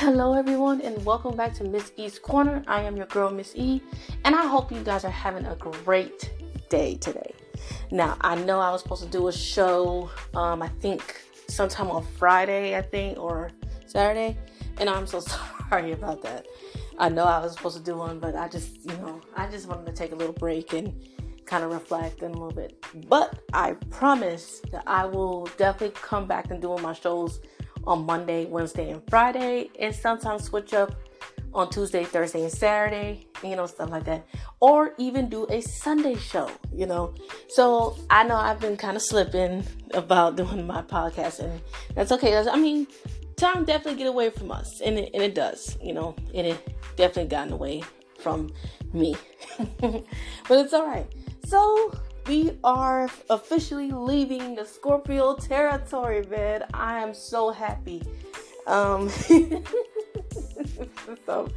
Hello, everyone, and welcome back to Miss E's Corner. I am your girl, Miss E, and I hope you guys are having a great day today. Now, I know I was supposed to do a show, um, I think sometime on Friday, I think, or Saturday, and I'm so sorry about that. I know I was supposed to do one, but I just, you know, I just wanted to take a little break and kind of reflect in a little bit. But I promise that I will definitely come back and doing my shows on Monday, Wednesday, and Friday, and sometimes switch up on Tuesday, Thursday, and Saturday, you know, stuff like that. Or even do a Sunday show, you know. So I know I've been kind of slipping about doing my podcast, and that's okay. I mean, time definitely get away from us, and it, and it does, you know, and it definitely gotten away from me. but it's all right. So we are officially leaving the Scorpio territory, man. I am so happy. Um, so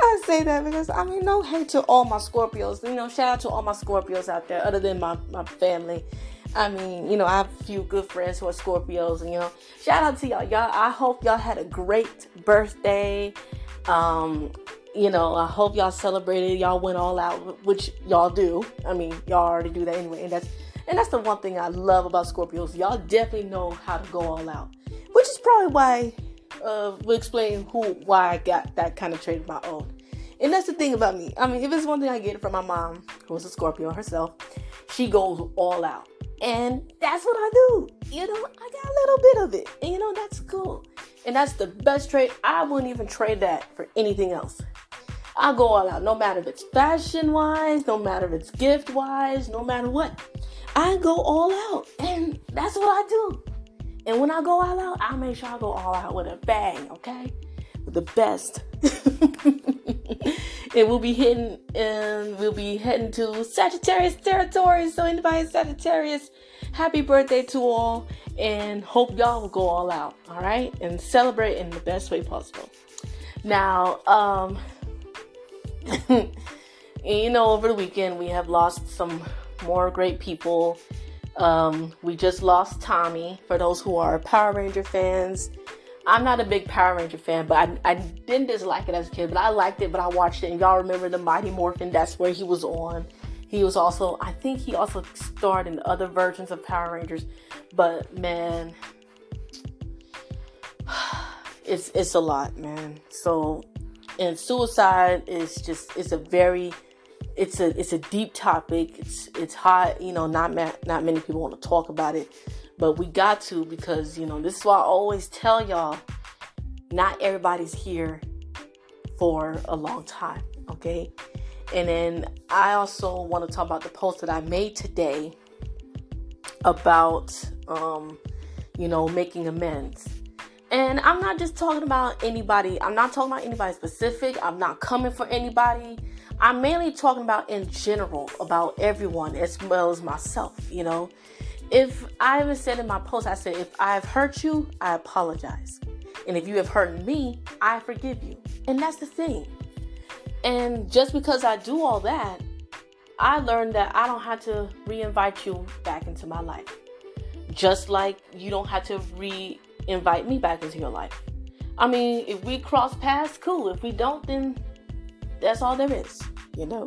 I say that because I mean, no hate to all my Scorpios. You know, shout out to all my Scorpios out there, other than my, my family. I mean, you know, I have a few good friends who are Scorpios, and you know, shout out to y'all. Y'all, I hope y'all had a great birthday. Um, you know, I hope y'all celebrated. Y'all went all out, which y'all do. I mean, y'all already do that anyway, and that's and that's the one thing I love about Scorpios. Y'all definitely know how to go all out, which is probably why uh, we'll explain who why I got that kind of trait of my own. And that's the thing about me. I mean, if it's one thing I get from my mom, who's a Scorpio herself, she goes all out. And that's what I do. You know, I got a little bit of it. And you know, that's cool. And that's the best trait. I wouldn't even trade that for anything else. I go all out, no matter if it's fashion wise, no matter if it's gift wise, no matter what. I go all out, and that's what I do. And when I go all out, I make sure I go all out with a bang, okay? With the best. and we'll be hitting, and we'll be heading to Sagittarius territory. So anybody Sagittarius, happy birthday to all, and hope y'all will go all out, all right, and celebrate in the best way possible. Now, um, and you know, over the weekend we have lost some more great people. Um, we just lost Tommy. For those who are Power Ranger fans, I'm not a big Power Ranger fan, but I, I didn't dislike it as a kid, but I liked it. But I watched it, and y'all remember the Mighty Morphin? That's where he was on. He was also, I think, he also starred in other versions of Power Rangers. But man, it's it's a lot, man. So and suicide is just it's a very it's a it's a deep topic. It's it's hot. You know, not ma- not many people want to talk about it, but we got to because you know this is why I always tell y'all. Not everybody's here for a long time. Okay, and then I also want to talk about the post that I made today about um, you know making amends and I'm not just talking about anybody, I'm not talking about anybody specific, I'm not coming for anybody. I'm mainly talking about in general, about everyone as well as myself, you know. If I even said in my post, I said, if I've hurt you, I apologize. And if you have hurt me, I forgive you. And that's the thing. And just because I do all that, I learned that I don't have to re-invite you back into my life. Just like you don't have to re invite me back into your life. I mean, if we cross paths, cool. If we don't, then that's all there is, you know.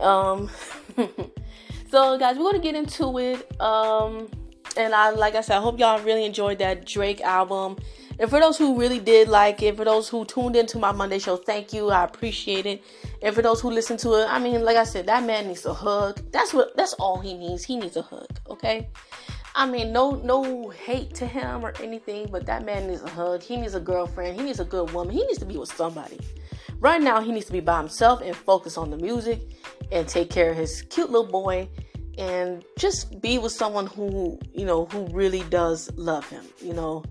Um, so guys, we're gonna get into it. Um, and I, like I said, I hope y'all really enjoyed that Drake album. And for those who really did like it, for those who tuned into my Monday show, thank you. I appreciate it. And for those who listen to it, I mean, like I said, that man needs a hug. That's what. That's all he needs. He needs a hug. Okay. I mean, no no hate to him or anything, but that man needs a hug. He needs a girlfriend. He needs a good woman. He needs to be with somebody. Right now, he needs to be by himself and focus on the music and take care of his cute little boy and just be with someone who, you know, who really does love him, you know.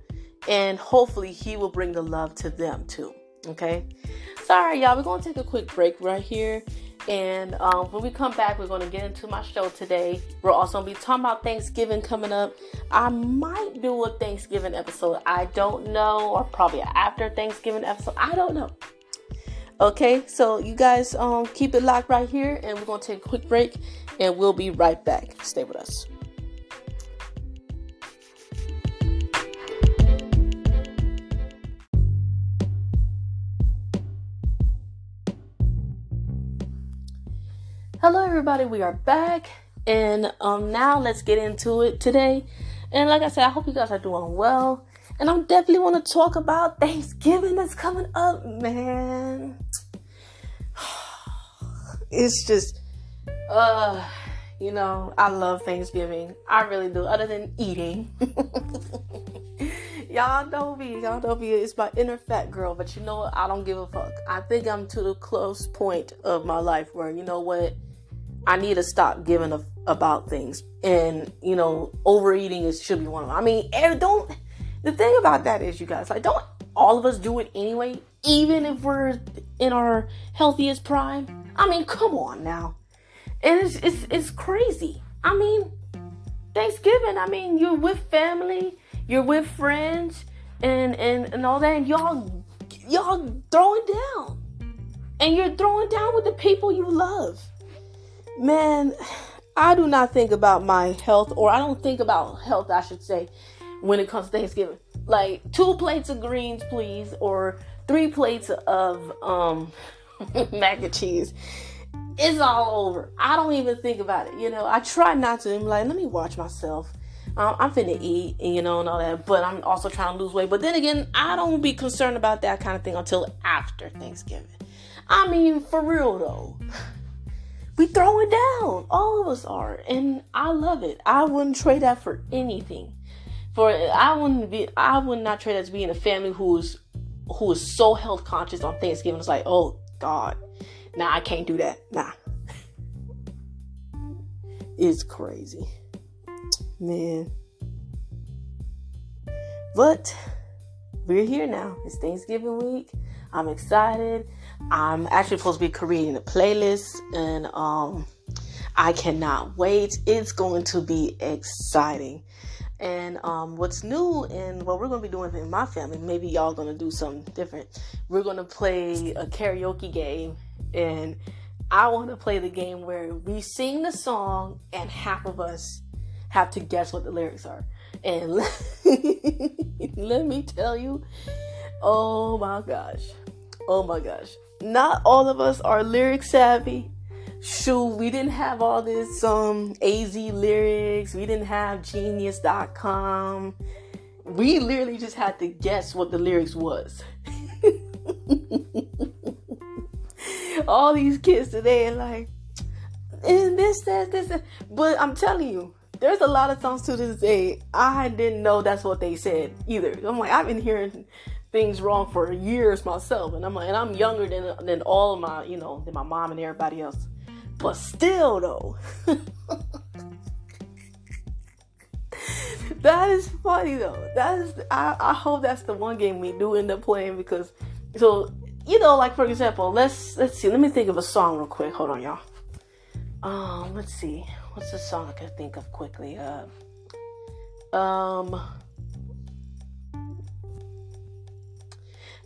And hopefully he will bring the love to them too. Okay? Sorry, y'all. We're going to take a quick break right here. And um, when we come back, we're going to get into my show today. We're also going to be talking about Thanksgiving coming up. I might do a Thanksgiving episode. I don't know, or probably after Thanksgiving episode. I don't know. Okay, so you guys um, keep it locked right here, and we're going to take a quick break, and we'll be right back. Stay with us. Hello, everybody. We are back, and um, now let's get into it today. And like I said, I hope you guys are doing well. And I'm definitely want to talk about Thanksgiving that's coming up, man. It's just, uh, you know, I love Thanksgiving. I really do. Other than eating. y'all know me. Y'all know me. It's my inner fat girl. But you know what? I don't give a fuck. I think I'm to the close point of my life where you know what I need to stop giving a, about things. And, you know, overeating is should be one of them. I mean, don't the thing about that is you guys, like don't all of us do it anyway, even if we're in our healthiest prime? I mean, come on now. And it's it's it's crazy. I mean, Thanksgiving, I mean, you're with family, you're with friends and and, and all that, and y'all y'all throwing down. And you're throwing down with the people you love man, I do not think about my health, or I don't think about health, I should say, when it comes to Thanksgiving. Like two plates of greens, please, or three plates of um mac and cheese. It's all over. I don't even think about it. You know, I try not to. I'm like, let me watch myself. Um, I'm finna eat, and you know, and all that. But I'm also trying to lose weight. But then again, I don't be concerned about that kind of thing until after Thanksgiving. I mean, for real though we throwing down. All of us are. And I love it. I wouldn't trade that for anything. For I wouldn't be I would not trade that to be in a family who's who is so health conscious on Thanksgiving. It's like, oh God. Nah, I can't do that. Nah. It's crazy. Man. But we're here now. It's Thanksgiving week. I'm excited. I'm actually supposed to be creating a playlist and um I cannot wait. It's going to be exciting. And um, what's new and what we're going to be doing in my family, maybe y'all going to do something different. We're going to play a karaoke game. And I want to play the game where we sing the song and half of us have to guess what the lyrics are. And let me tell you, oh my gosh. Oh my gosh not all of us are lyric savvy. Shoot, we didn't have all this um AZ lyrics. We didn't have genius.com. We literally just had to guess what the lyrics was. all these kids today are like, and this, this, this. But I'm telling you, there's a lot of songs to this day. I didn't know that's what they said either. I'm like, I've been hearing things wrong for years myself, and I'm like, and I'm younger than than all of my, you know, than my mom and everybody else. But still, though, that is funny though. That is, I, I hope that's the one game we do end up playing because, so you know, like for example, let's let's see. Let me think of a song real quick. Hold on, y'all. Um, let's see. What's the song I can think of quickly? Uh, um.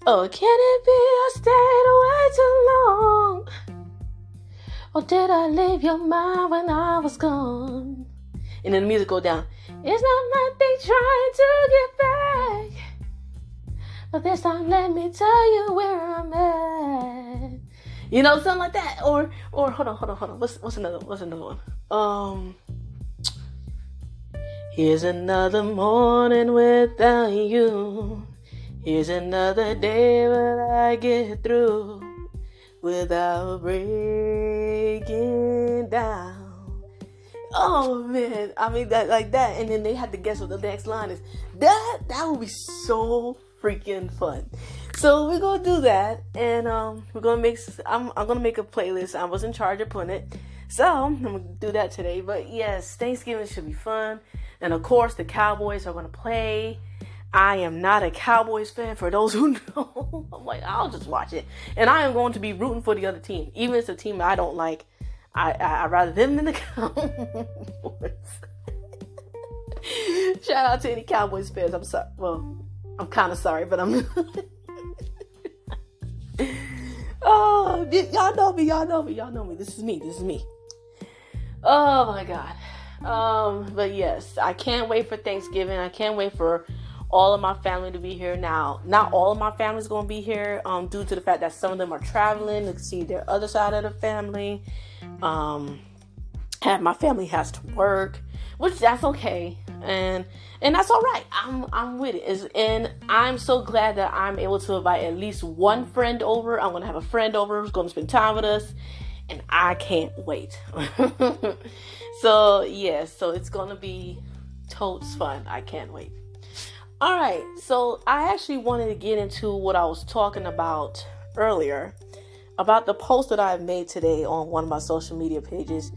Oh, can it be I stayed away too long? Or did I leave your mind when I was gone? And then the music go down. It's not like they trying to get back. But this time let me tell you where I'm at. You know, something like that. Or or hold on, hold on, hold on. What's what's another what's another one? Um Here's another morning without you. Here's another day when I get through without breaking down. Oh man, I mean that like that, and then they had to guess what the next line is. That that would be so freaking fun. So we're gonna do that, and um, we're gonna make. I'm I'm gonna make a playlist. I was in charge of putting it, so I'm gonna do that today. But yes, Thanksgiving should be fun, and of course the Cowboys are gonna play I am not a Cowboys fan. For those who know, I'm like, I'll just watch it, and I am going to be rooting for the other team, even if it's a team I don't like. I I would rather them than the Cowboys. Shout out to any Cowboys fans. I'm sorry. Well, I'm kind of sorry, but I'm. oh, y'all know me. Y'all know me. Y'all know me. This is me. This is me. Oh my God. Um, but yes, I can't wait for Thanksgiving. I can't wait for all of my family to be here now. Not all of my family is going to be here um, due to the fact that some of them are traveling to see their other side of the family. Um, my family has to work, which that's okay, and and that's all right. I'm I'm with it. Is and I'm so glad that I'm able to invite at least one friend over. I'm gonna have a friend over who's gonna spend time with us, and I can't wait. so yeah, so it's gonna be totes fun. I can't wait. All right, so I actually wanted to get into what I was talking about earlier about the post that I've made today on one of my social media pages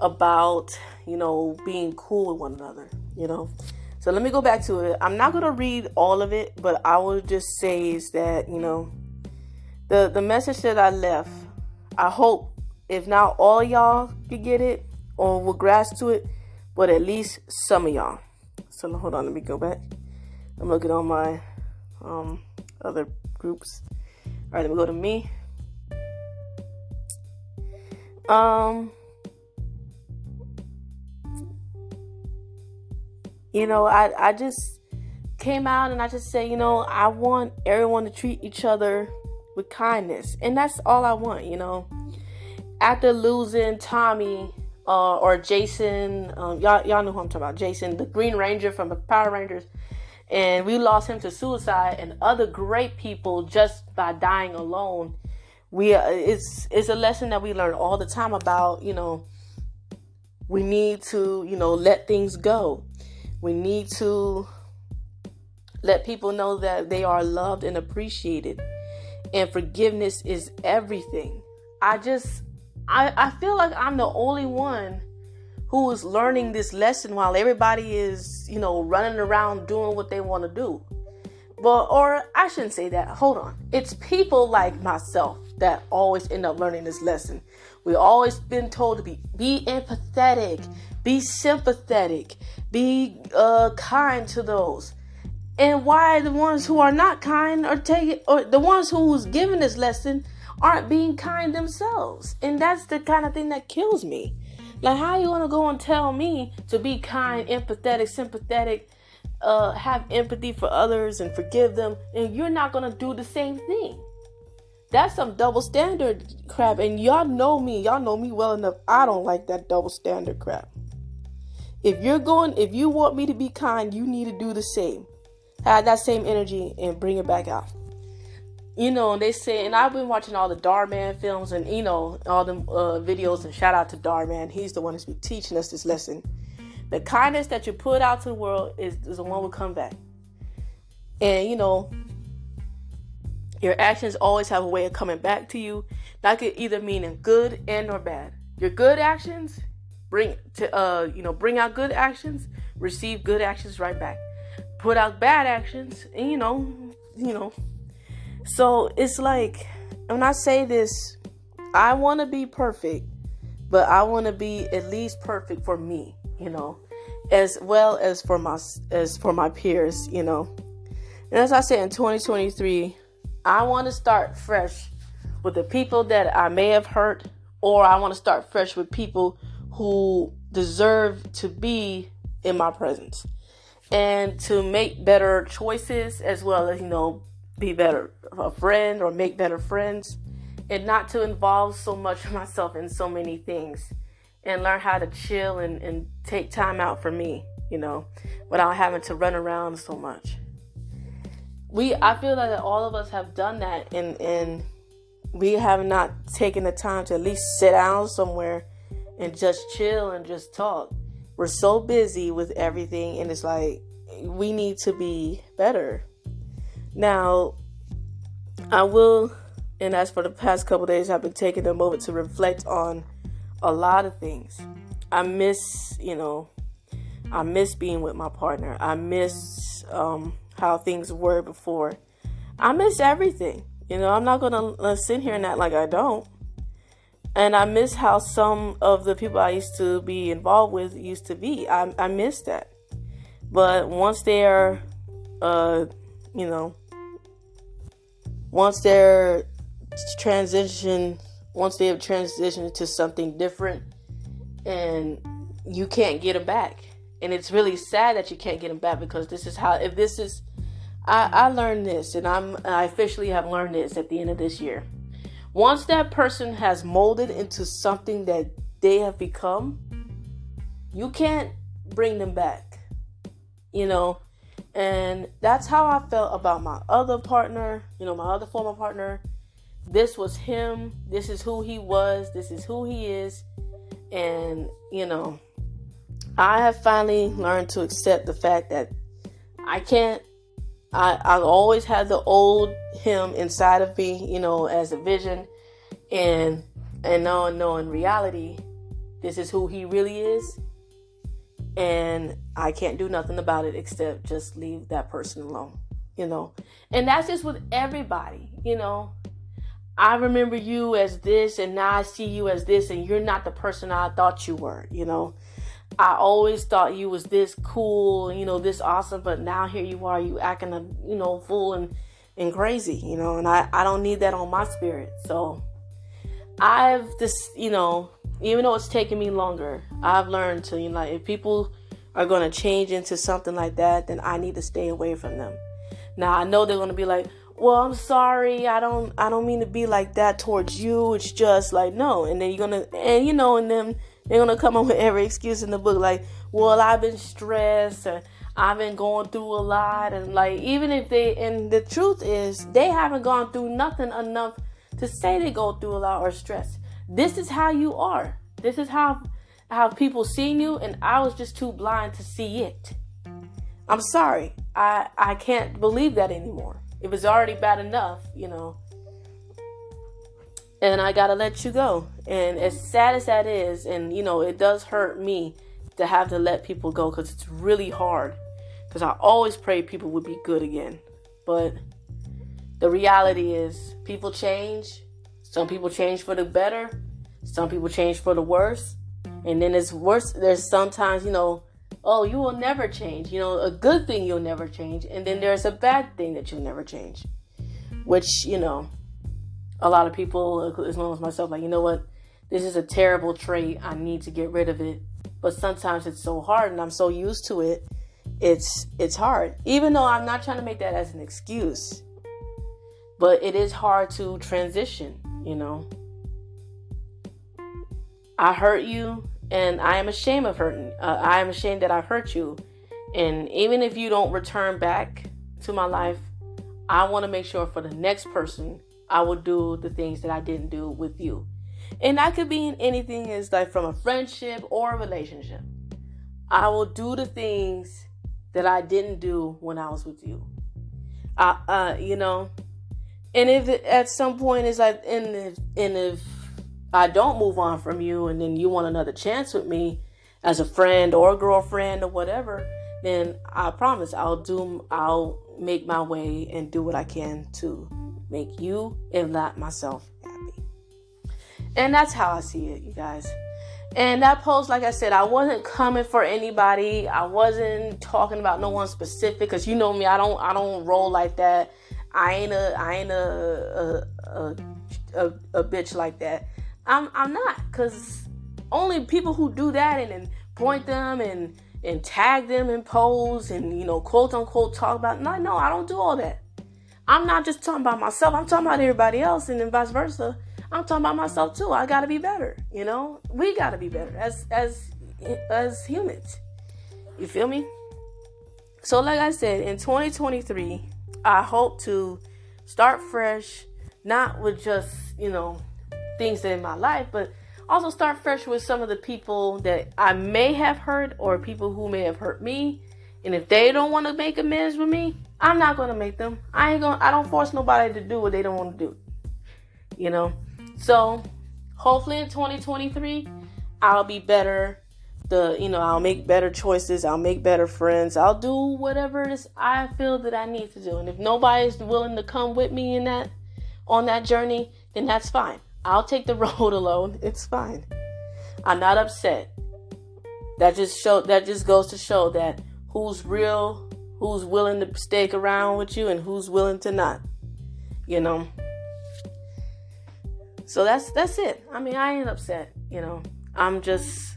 about, you know, being cool with one another, you know. So let me go back to it. I'm not going to read all of it, but I will just say is that, you know, the the message that I left, I hope if not all y'all could get it or will grasp to it, but at least some of y'all. So hold on, let me go back. I'm looking on my um, other groups. All right, let me go to me. Um, you know, I I just came out and I just said, you know, I want everyone to treat each other with kindness, and that's all I want. You know, after losing Tommy uh, or Jason, um, y'all y'all know who I'm talking about, Jason, the Green Ranger from the Power Rangers and we lost him to suicide and other great people just by dying alone. We uh, it's it's a lesson that we learn all the time about you know we need to you know let things go. We need to let people know that they are loved and appreciated. And forgiveness is everything. I just i i feel like i'm the only one who is learning this lesson while everybody is, you know, running around doing what they want to do. But, or I shouldn't say that. Hold on. It's people like myself that always end up learning this lesson. We've always been told to be be empathetic, be sympathetic, be uh, kind to those. And why the ones who are not kind are taking, or the ones who's given this lesson aren't being kind themselves? And that's the kind of thing that kills me. Like, how you gonna go and tell me to be kind, empathetic, sympathetic, uh, have empathy for others and forgive them, and you're not gonna do the same thing? That's some double standard crap, and y'all know me. Y'all know me well enough. I don't like that double standard crap. If you're going, if you want me to be kind, you need to do the same. Have that same energy and bring it back out you know, and they say, and I've been watching all the Darman films and, you know, all the uh, videos, and shout out to Darman; He's the one who's been teaching us this lesson. The kindness that you put out to the world is, is the one will come back. And, you know, your actions always have a way of coming back to you. That could either mean in good and or bad. Your good actions bring to uh you know bring out good actions, receive good actions right back. Put out bad actions, and you know, you know, so it's like when I say this, I want to be perfect, but I want to be at least perfect for me, you know, as well as for my as for my peers, you know. And as I said in 2023, I want to start fresh with the people that I may have hurt, or I want to start fresh with people who deserve to be in my presence and to make better choices as well as you know be better a friend or make better friends and not to involve so much myself in so many things and learn how to chill and, and take time out for me you know without having to run around so much. We i feel that all of us have done that and and we have not taken the time to at least sit down somewhere and just chill and just talk. We're so busy with everything and it's like we need to be better now, I will, and as for the past couple days, I've been taking a moment to reflect on a lot of things. I miss, you know, I miss being with my partner. I miss um, how things were before. I miss everything. You know, I'm not gonna uh, sit here and act like I don't. And I miss how some of the people I used to be involved with used to be. I, I miss that. But once they're, uh, you know, once they're transition once they have transitioned to something different and you can't get them back and it's really sad that you can't get them back because this is how if this is I, I learned this, and I'm I officially have learned this at the end of this year. Once that person has molded into something that they have become, you can't bring them back. You know, and that's how I felt about my other partner, you know, my other former partner. This was him. This is who he was. This is who he is. And, you know, I have finally learned to accept the fact that I can't I, I always had the old him inside of me, you know, as a vision, and and now know in reality, this is who he really is, and I can't do nothing about it except just leave that person alone, you know, and that's just with everybody, you know. I remember you as this, and now I see you as this, and you're not the person I thought you were, you know. I always thought you was this cool, you know, this awesome, but now here you are, you acting a, you know, fool and and crazy, you know, and I I don't need that on my spirit. So I've just, you know, even though it's taken me longer, I've learned to, you know, like if people are going to change into something like that, then I need to stay away from them. Now I know they're going to be like, "Well, I'm sorry. I don't I don't mean to be like that towards you. It's just like no." And then you're going to and you know, and then they're gonna come up with every excuse in the book, like, well, I've been stressed or I've been going through a lot, and like even if they and the truth is they haven't gone through nothing enough to say they go through a lot or stress. This is how you are. This is how how people seen you, and I was just too blind to see it. I'm sorry. I I can't believe that anymore. It was already bad enough, you know and I gotta let you go. And as sad as that is, and you know, it does hurt me to have to let people go because it's really hard. Because I always pray people would be good again. But the reality is, people change. Some people change for the better, some people change for the worse. And then it's worse. There's sometimes, you know, oh, you will never change. You know, a good thing you'll never change. And then there's a bad thing that you'll never change. Which, you know, a lot of people, as well as myself, like, you know what? This is a terrible trait. I need to get rid of it. But sometimes it's so hard and I'm so used to it. It's it's hard. Even though I'm not trying to make that as an excuse. But it is hard to transition, you know. I hurt you and I am ashamed of hurting. Uh, I am ashamed that I've hurt you. And even if you don't return back to my life, I want to make sure for the next person I will do the things that I didn't do with you. And that could be in anything is like from a friendship or a relationship. I will do the things that I didn't do when I was with you. Uh you know, and if at some point it's like, and if, and if I don't move on from you, and then you want another chance with me as a friend or a girlfriend or whatever, then I promise I'll do. I'll make my way and do what I can to make you, if not myself, happy. And that's how I see it, you guys. And that post, like I said, I wasn't coming for anybody. I wasn't talking about no one specific, because you know me, I don't, I don't roll like that. I ain't a, I ain't a, a, a, a, a bitch like that. I'm, I'm not, because only people who do that and, and point them and and tag them in posts and you know quote unquote talk about no no I don't do all that. I'm not just talking about myself, I'm talking about everybody else, and then vice versa. I'm talking about myself too. I gotta be better, you know? We gotta be better as as as humans. You feel me? So like I said, in 2023, I hope to start fresh, not with just, you know, things in my life, but also start fresh with some of the people that I may have hurt or people who may have hurt me. And if they don't want to make amends with me, I'm not gonna make them. I ain't gonna. I don't force nobody to do what they don't want to do. You know. So hopefully in 2023, I'll be better. The you know I'll make better choices. I'll make better friends. I'll do whatever it is I feel that I need to do. And if nobody's willing to come with me in that on that journey, then that's fine. I'll take the road alone. It's fine. I'm not upset. That just show that just goes to show that who's real who's willing to stick around with you and who's willing to not. You know. So that's that's it. I mean, I ain't upset, you know. I'm just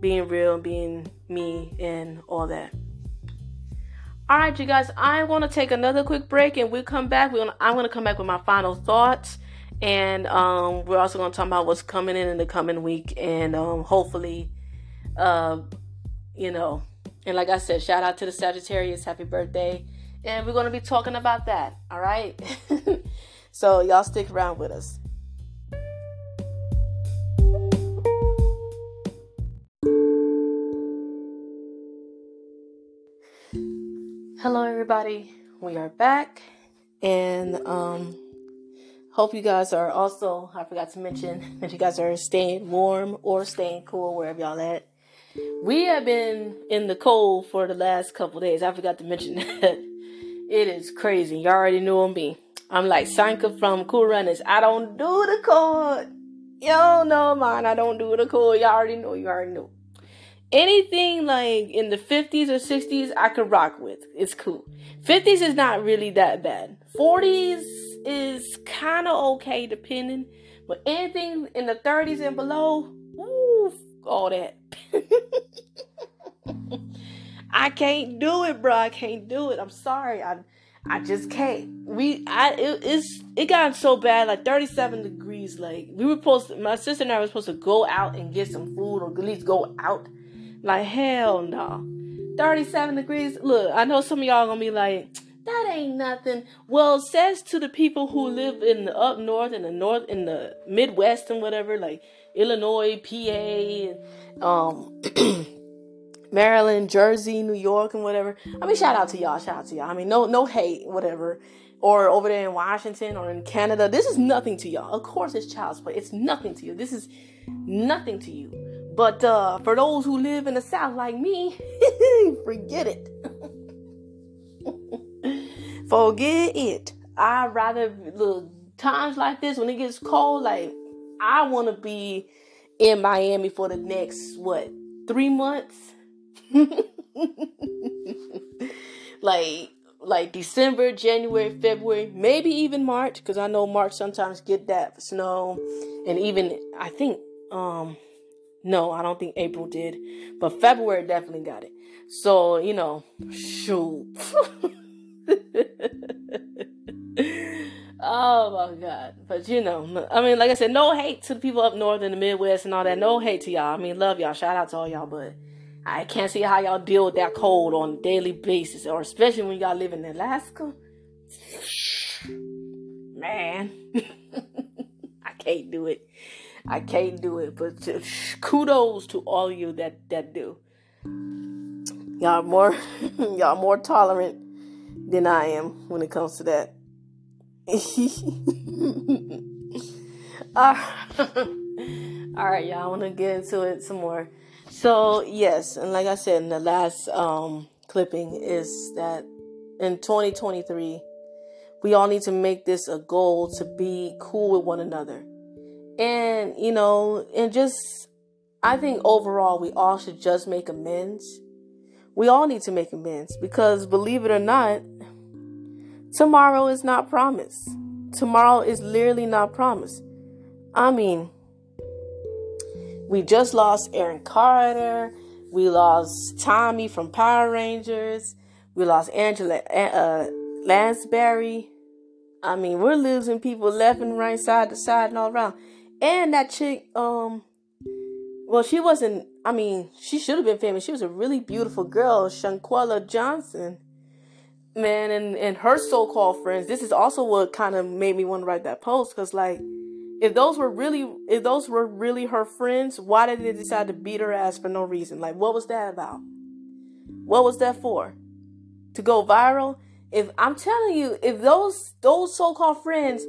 being real, being me and all that. All right, you guys, I'm going to take another quick break and we'll come back. Gonna, I'm going to come back with my final thoughts. And um, we're also going to talk about what's coming in in the coming week. And um, hopefully, uh, you know, and like I said, shout out to the Sagittarius. Happy birthday. And we're going to be talking about that. All right. so, y'all stick around with us. Hello, everybody. We are back, and um, hope you guys are also. I forgot to mention that you guys are staying warm or staying cool wherever y'all at. We have been in the cold for the last couple days. I forgot to mention that. It is crazy. You all already knew me. I'm like Sanka from Cool Runners. I don't do the cold. Y'all know mine. I don't do the cold. Y'all already know. You already know anything like in the 50s or 60s i could rock with. It's cool. 50s is not really that bad. 40s is kind of okay depending but anything in the 30s and below woo, all that. I can't do it bro i can't do it. I'm sorry. I I just can't. We I it, it's it got so bad like 37 degrees. Like we were supposed to, my sister and I were supposed to go out and get some food or at least go out like, hell no. 37 degrees. Look, I know some of y'all gonna be like, that ain't nothing. Well, says to the people who live in the up north, in the north, in the Midwest and whatever, like Illinois, PA, um, Maryland, Jersey, New York, and whatever. I mean, shout out to y'all. Shout out to y'all. I mean, no, no hate, whatever. Or over there in Washington or in Canada, this is nothing to y'all. Of course, it's child's play. It's nothing to you. This is nothing to you. But uh, for those who live in the South like me, forget it. forget it. I'd rather look times like this when it gets cold. Like I want to be in Miami for the next what three months. like like December, January, February, maybe even March, because I know March sometimes get that snow, and even I think um no, I don't think April did, but February definitely got it. So, you know, shoot. oh my god. But you know, I mean, like I said, no hate to the people up north in the Midwest and all that. No hate to y'all. I mean, love y'all. Shout out to all y'all, but I can't see how y'all deal with that cold on a daily basis, or especially when y'all live in Alaska. Man, I can't do it. I can't do it, but kudos to all you that that do. Y'all more y'all more tolerant than I am when it comes to that. all right, y'all. I want to get into it some more. So yes, and like I said in the last um, clipping, is that in 2023, we all need to make this a goal to be cool with one another and, you know, and just, I think overall we all should just make amends. We all need to make amends because believe it or not, tomorrow is not promised. Tomorrow is literally not promised. I mean, we just lost Aaron Carter. We lost Tommy from Power Rangers. We lost Angela uh, Lansbury. I mean, we're losing people left and right, side to side, and all around. And that chick, um, well, she wasn't. I mean, she should have been famous. She was a really beautiful girl, Shanquella Johnson. Man, and and her so-called friends. This is also what kind of made me want to write that post because, like, if those were really, if those were really her friends, why did they decide to beat her ass for no reason? Like, what was that about? What was that for? To go viral? If I'm telling you, if those those so-called friends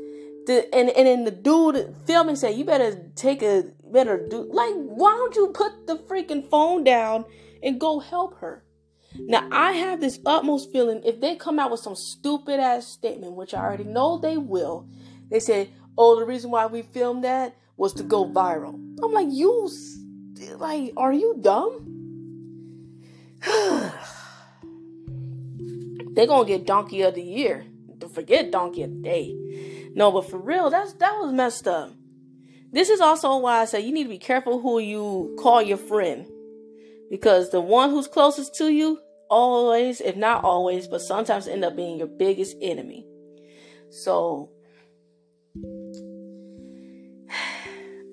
the and and then the dude filming said, "You better take a better do like why don't you put the freaking phone down and go help her?" Now I have this utmost feeling if they come out with some stupid ass statement, which I already know they will, they say, "Oh, the reason why we filmed that was to go viral." I'm like, "You, like, are you dumb?" They're gonna get donkey of the year. Forget donkey of the day. No, but for real, that's that was messed up. This is also why I say you need to be careful who you call your friend. Because the one who's closest to you, always, if not always, but sometimes end up being your biggest enemy. So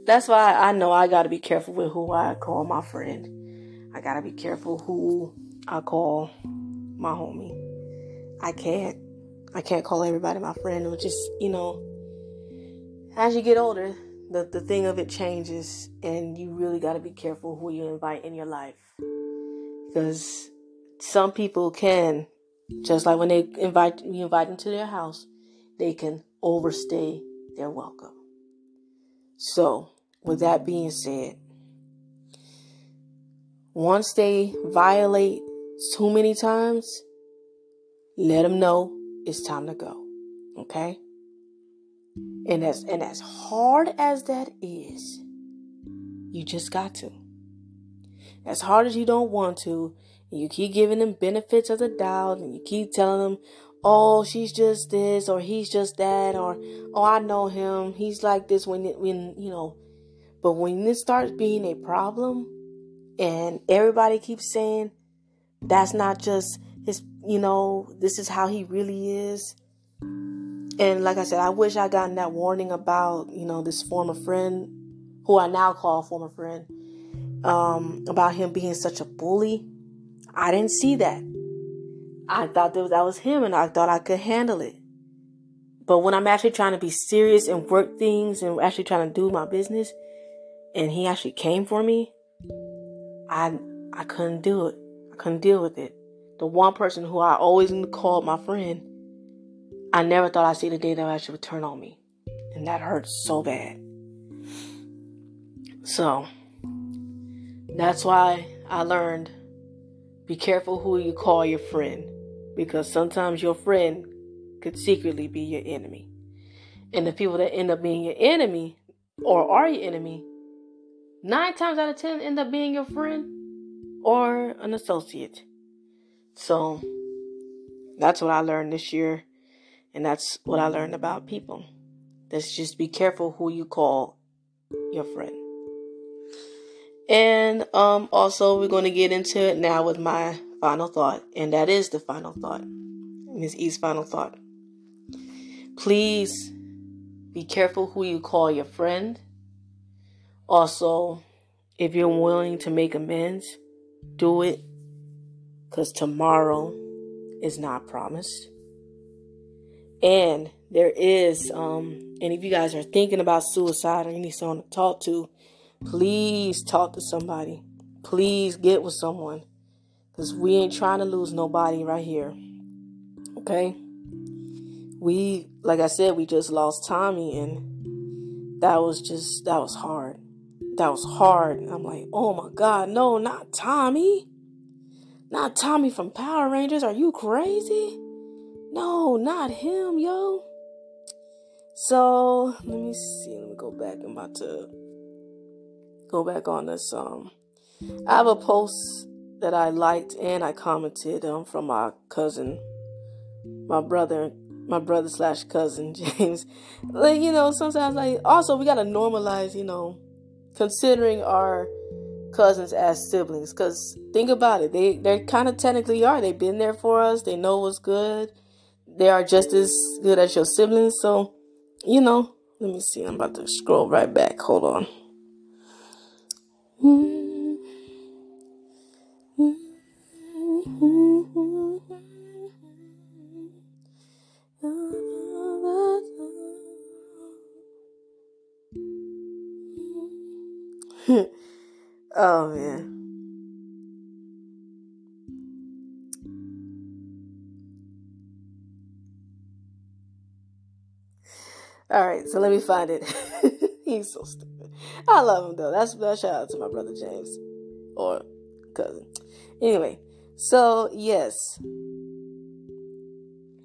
that's why I know I got to be careful with who I call my friend. I got to be careful who I call my homie. I can't I can't call everybody my friend or just, you know, as you get older, the, the thing of it changes and you really got to be careful who you invite in your life. Because some people can, just like when they invite you invite them to their house, they can overstay their welcome. So, with that being said, once they violate too many times, let them know it's time to go. Okay? And as and as hard as that is, you just got to. As hard as you don't want to, and you keep giving them benefits of the doubt and you keep telling them, oh, she's just this or he's just that or oh, I know him. He's like this when when you know. But when this starts being a problem and everybody keeps saying that's not just his, you know, this is how he really is. And like I said, I wish I gotten that warning about, you know, this former friend who I now call former friend um, about him being such a bully. I didn't see that. I thought that was him and I thought I could handle it. But when I'm actually trying to be serious and work things and actually trying to do my business, and he actually came for me, I I couldn't do it. I couldn't deal with it. The one person who I always called my friend, I never thought I'd see the day that actually would turn on me. And that hurts so bad. So that's why I learned be careful who you call your friend because sometimes your friend could secretly be your enemy. And the people that end up being your enemy or are your enemy, nine times out of ten end up being your friend or an associate. So that's what I learned this year. And that's what I learned about people. Let's just be careful who you call your friend. And um, also, we're going to get into it now with my final thought, and that is the final thought. Ms. E's final thought. Please be careful who you call your friend. Also, if you're willing to make amends, do it because tomorrow is not promised. And there is, um, and if you guys are thinking about suicide or you need someone to talk to, please talk to somebody. Please get with someone. Because we ain't trying to lose nobody right here. Okay? We, like I said, we just lost Tommy, and that was just, that was hard. That was hard. I'm like, oh my God, no, not Tommy. Not Tommy from Power Rangers. Are you crazy? No, not him, yo. So, let me see. Let me go back. I'm about to go back on this. Um, I have a post that I liked and I commented um, from my cousin, my brother, my brother slash cousin James. Like you know, sometimes like also we gotta normalize, you know, considering our cousins as siblings. Cause think about it, they they kind of technically are. They've been there for us. They know what's good. They are just as good as your siblings. So, you know, let me see. I'm about to scroll right back. Hold on. oh man. All right, so let me find it. He's so stupid. I love him though. That's a shout out to my brother James or cousin. Anyway, so yes.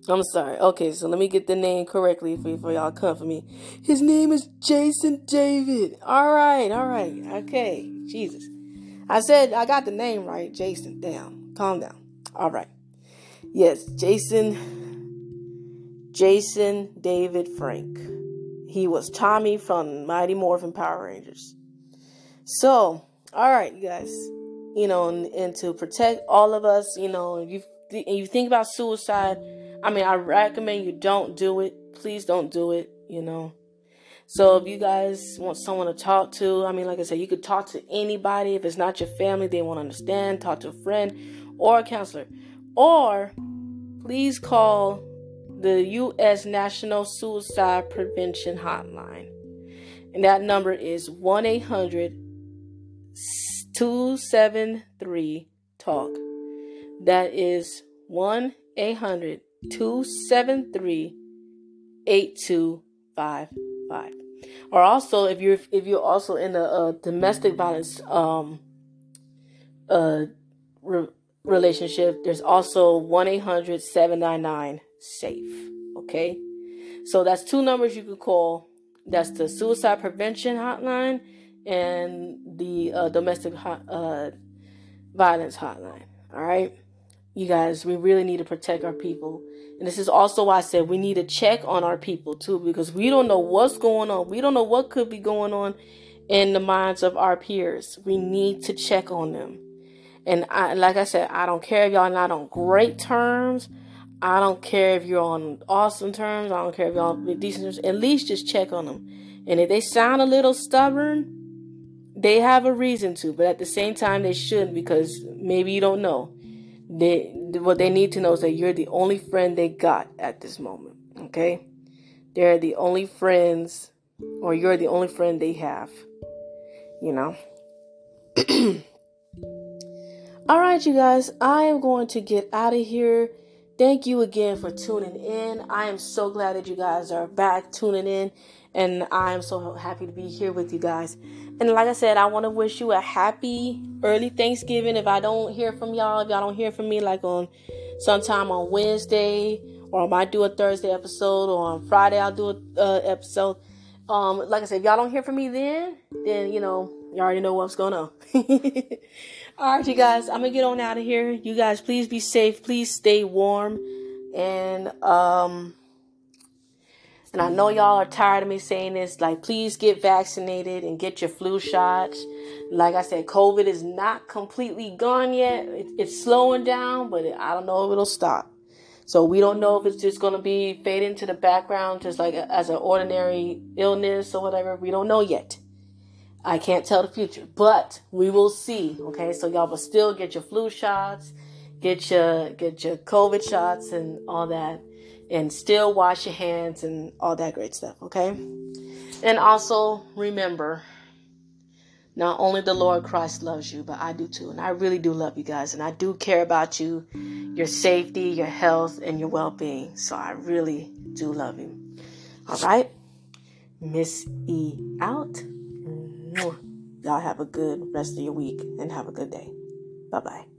I'm sorry. Okay, so let me get the name correctly for, for y'all come for me. His name is Jason David. All right, all right. Okay, Jesus. I said I got the name right. Jason, down. Calm down. All right. Yes, Jason. Jason David Frank. He was Tommy from Mighty Morphin Power Rangers. So, all right, you guys. you know, and, and to protect all of us, you know, if you th- you think about suicide, I mean, I recommend you don't do it. Please don't do it, you know. So if you guys want someone to talk to, I mean, like I said, you could talk to anybody. If it's not your family, they won't understand. Talk to a friend or a counselor. Or please call the U.S. National Suicide Prevention Hotline. And that number is 1 800 273 TALK. That is 1 800 273 8255. Or also, if you're if you're also in a, a domestic violence um uh re- relationship, there's also 1 800 799 SAFE. Okay, so that's two numbers you could call. That's the suicide prevention hotline and the uh, domestic hot, uh, violence hotline. All right, you guys, we really need to protect our people. And this is also why I said we need to check on our people too, because we don't know what's going on. We don't know what could be going on in the minds of our peers. We need to check on them. And I, like I said, I don't care if y'all not on great terms. I don't care if you're on awesome terms. I don't care if y'all decent terms. At least just check on them. And if they sound a little stubborn, they have a reason to. But at the same time, they shouldn't because maybe you don't know. They what they need to know is that you're the only friend they got at this moment. Okay, they're the only friends, or you're the only friend they have. You know. All right, you guys, I am going to get out of here. Thank you again for tuning in. I am so glad that you guys are back tuning in, and I am so happy to be here with you guys. And like I said, I want to wish you a happy early Thanksgiving. If I don't hear from y'all, if y'all don't hear from me, like on sometime on Wednesday, or I might do a Thursday episode, or on Friday I'll do a uh, episode. Um, like I said, if y'all don't hear from me then, then you know you already know what's going on. All right, you guys, I'm gonna get on out of here. You guys, please be safe. Please stay warm, and um, and I know y'all are tired of me saying this. Like, please get vaccinated and get your flu shots. Like I said, COVID is not completely gone yet. It, it's slowing down, but I don't know if it'll stop. So we don't know if it's just going to be fade into the background, just like as an ordinary illness or whatever. We don't know yet. I can't tell the future, but we will see. Okay, so y'all will still get your flu shots, get your get your COVID shots, and all that and still wash your hands and all that great stuff, okay? And also remember, not only the Lord Christ loves you, but I do too. And I really do love you guys. And I do care about you, your safety, your health, and your well being. So I really do love you. All right? Miss E out. Y'all have a good rest of your week and have a good day. Bye bye.